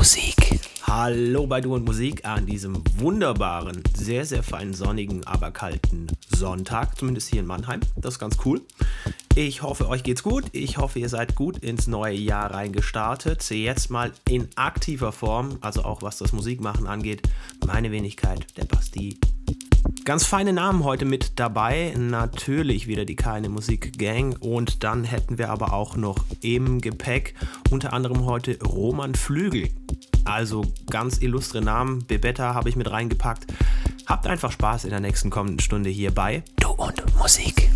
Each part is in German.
Musik. Hallo bei Du und Musik an diesem wunderbaren, sehr, sehr feinen, sonnigen, aber kalten Sonntag, zumindest hier in Mannheim. Das ist ganz cool. Ich hoffe, euch geht's gut. Ich hoffe, ihr seid gut ins neue Jahr reingestartet. Jetzt mal in aktiver Form, also auch was das Musikmachen angeht. Meine Wenigkeit, der Basti. Ganz feine Namen heute mit dabei. Natürlich wieder die Keine Musik Gang. Und dann hätten wir aber auch noch im Gepäck unter anderem heute Roman Flügel. Also ganz illustre Namen. Bebetta habe ich mit reingepackt. Habt einfach Spaß in der nächsten kommenden Stunde hier bei Du und Musik.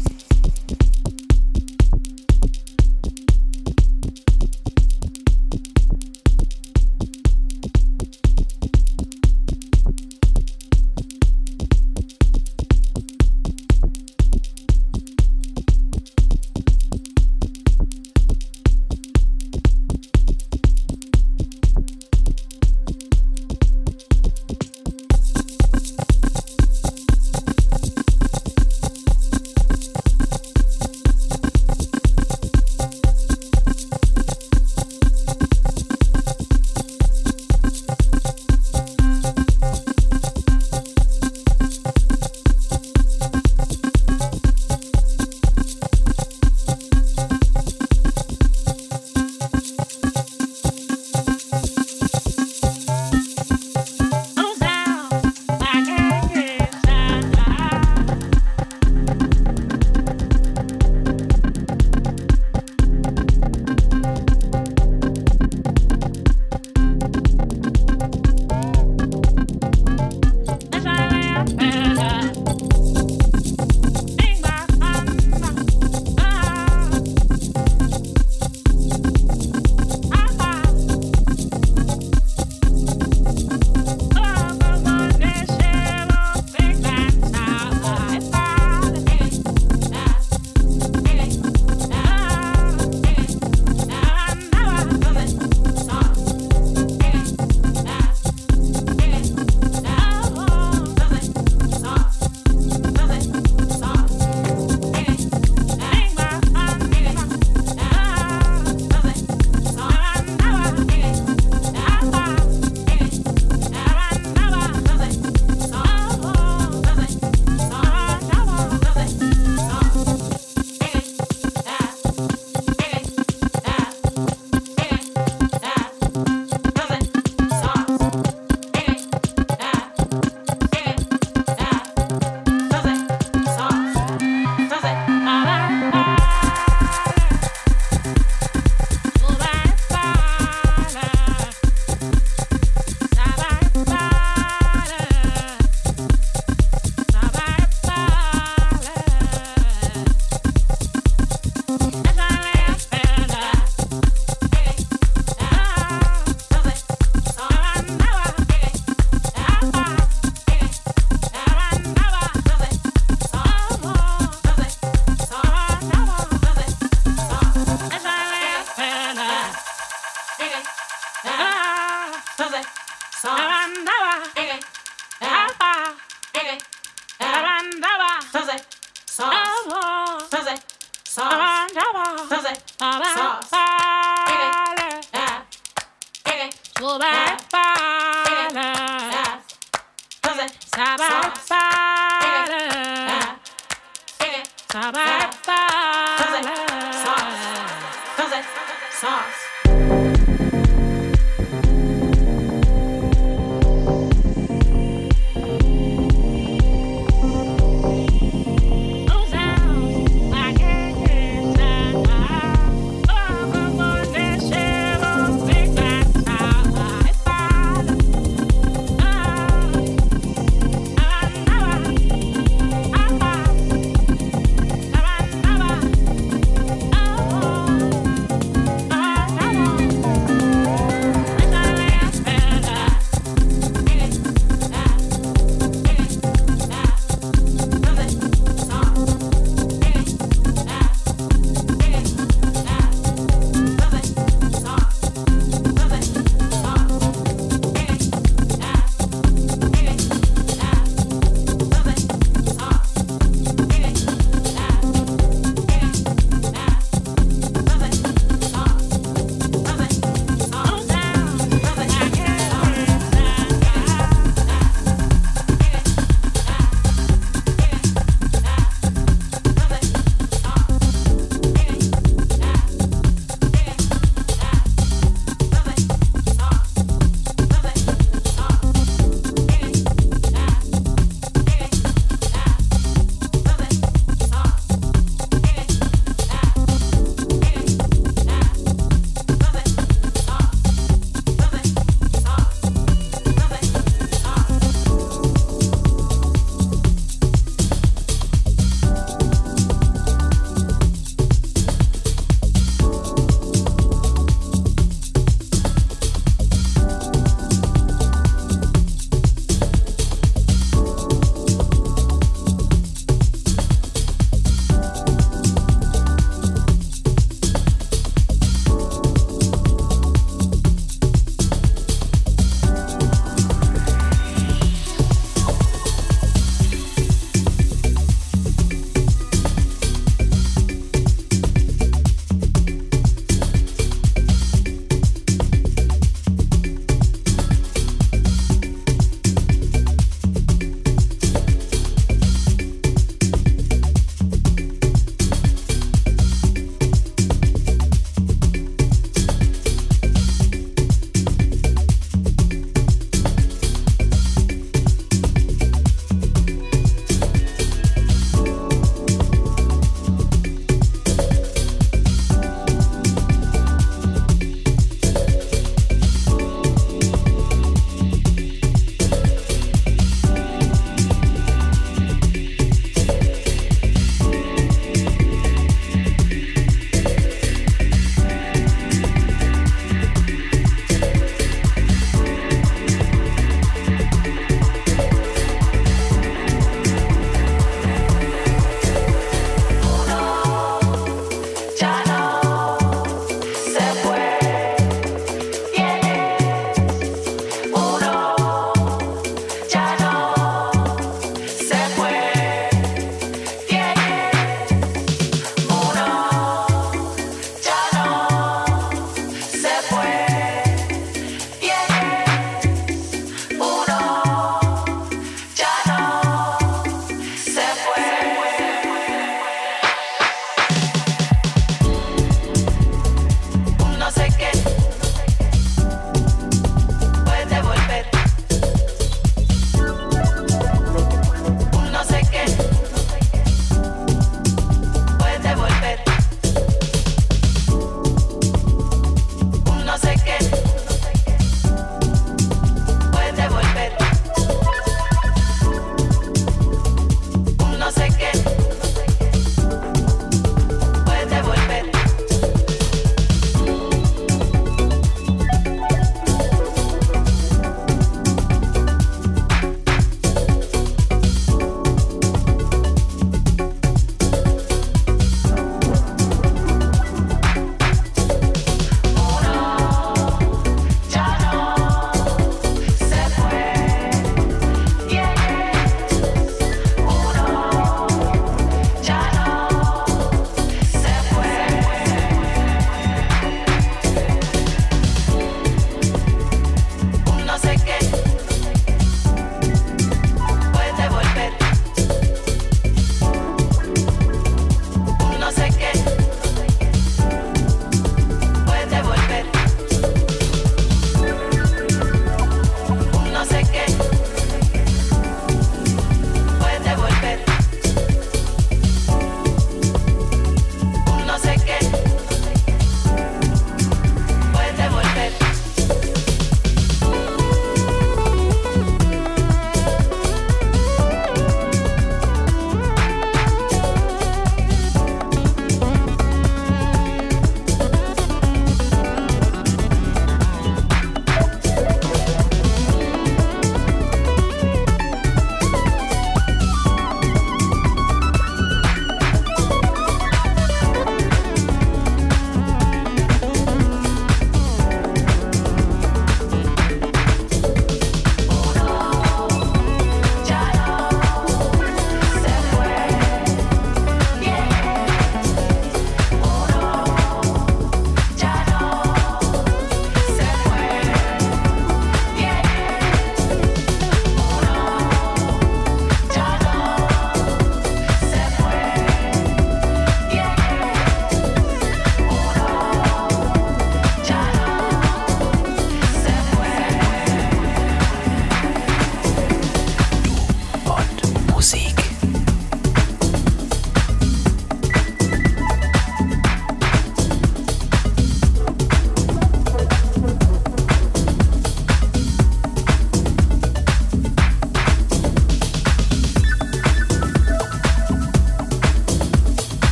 sauce.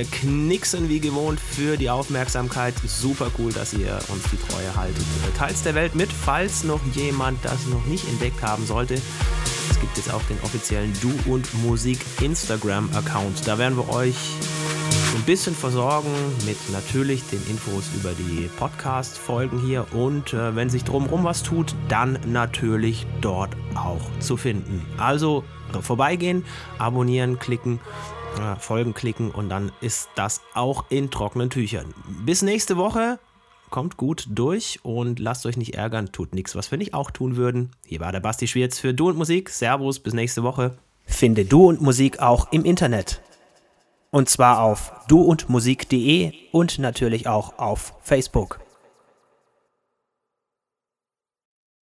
Wir knicksen wie gewohnt für die Aufmerksamkeit. Super cool, dass ihr uns die Treue haltet. Teils der Welt mit, falls noch jemand das noch nicht entdeckt haben sollte. Es gibt jetzt auch den offiziellen Du und Musik Instagram-Account. Da werden wir euch ein bisschen versorgen mit natürlich den Infos über die Podcast-Folgen hier und äh, wenn sich drumherum was tut, dann natürlich dort auch zu finden. Also vorbeigehen, abonnieren, klicken, äh, Folgen klicken und dann ist das auch in trockenen Tüchern. Bis nächste Woche. Kommt gut durch und lasst euch nicht ärgern. Tut nichts, was wir nicht auch tun würden. Hier war der Basti Schwierz für Du und Musik. Servus, bis nächste Woche. Finde Du und Musik auch im Internet. Und zwar auf duundmusik.de und natürlich auch auf Facebook.